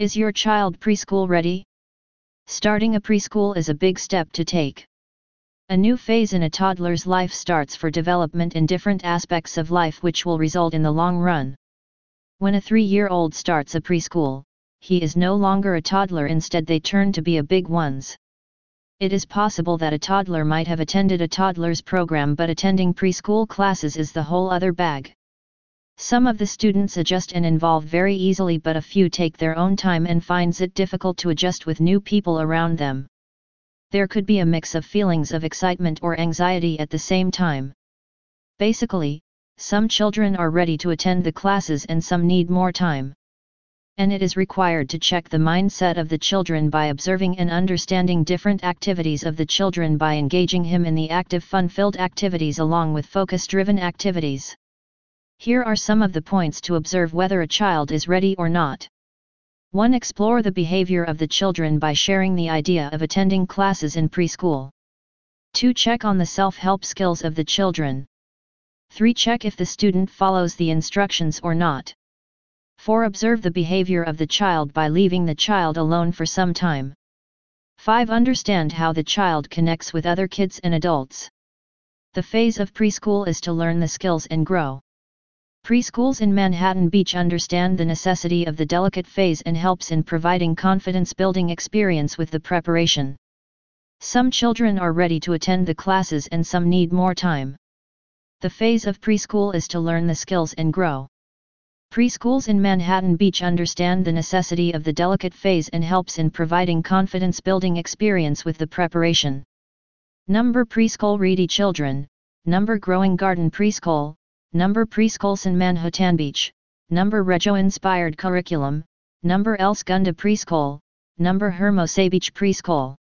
Is your child preschool ready? Starting a preschool is a big step to take. A new phase in a toddler's life starts for development in different aspects of life which will result in the long run. When a three-year-old starts a preschool, he is no longer a toddler instead they turn to be a big ones. It is possible that a toddler might have attended a toddler's program but attending preschool classes is the whole other bag. Some of the students adjust and involve very easily but a few take their own time and finds it difficult to adjust with new people around them. There could be a mix of feelings of excitement or anxiety at the same time. Basically, some children are ready to attend the classes and some need more time. And it is required to check the mindset of the children by observing and understanding different activities of the children by engaging him in the active fun-filled activities along with focus-driven activities. Here are some of the points to observe whether a child is ready or not. 1. Explore the behavior of the children by sharing the idea of attending classes in preschool. 2. Check on the self-help skills of the children. 3. Check if the student follows the instructions or not. 4. Observe the behavior of the child by leaving the child alone for some time. 5. Understand how the child connects with other kids and adults. The phase of preschool is to learn the skills and grow. Preschools in Manhattan Beach understand the necessity of the delicate phase and helps in providing confidence-building experience with the preparation. Some children are ready to attend the classes and some need more time. The phase of preschool is to learn the skills and grow. Preschools in Manhattan Beach understand the necessity of the delicate phase and helps in providing confidence-building experience with the preparation. Number Preschool Ready Children, Number Growing Garden Preschool, Number Preschools in Manhattan Beach, Number Reggio Inspired Curriculum, Number El Segundo Preschool, Number Hermosa Beach Preschool.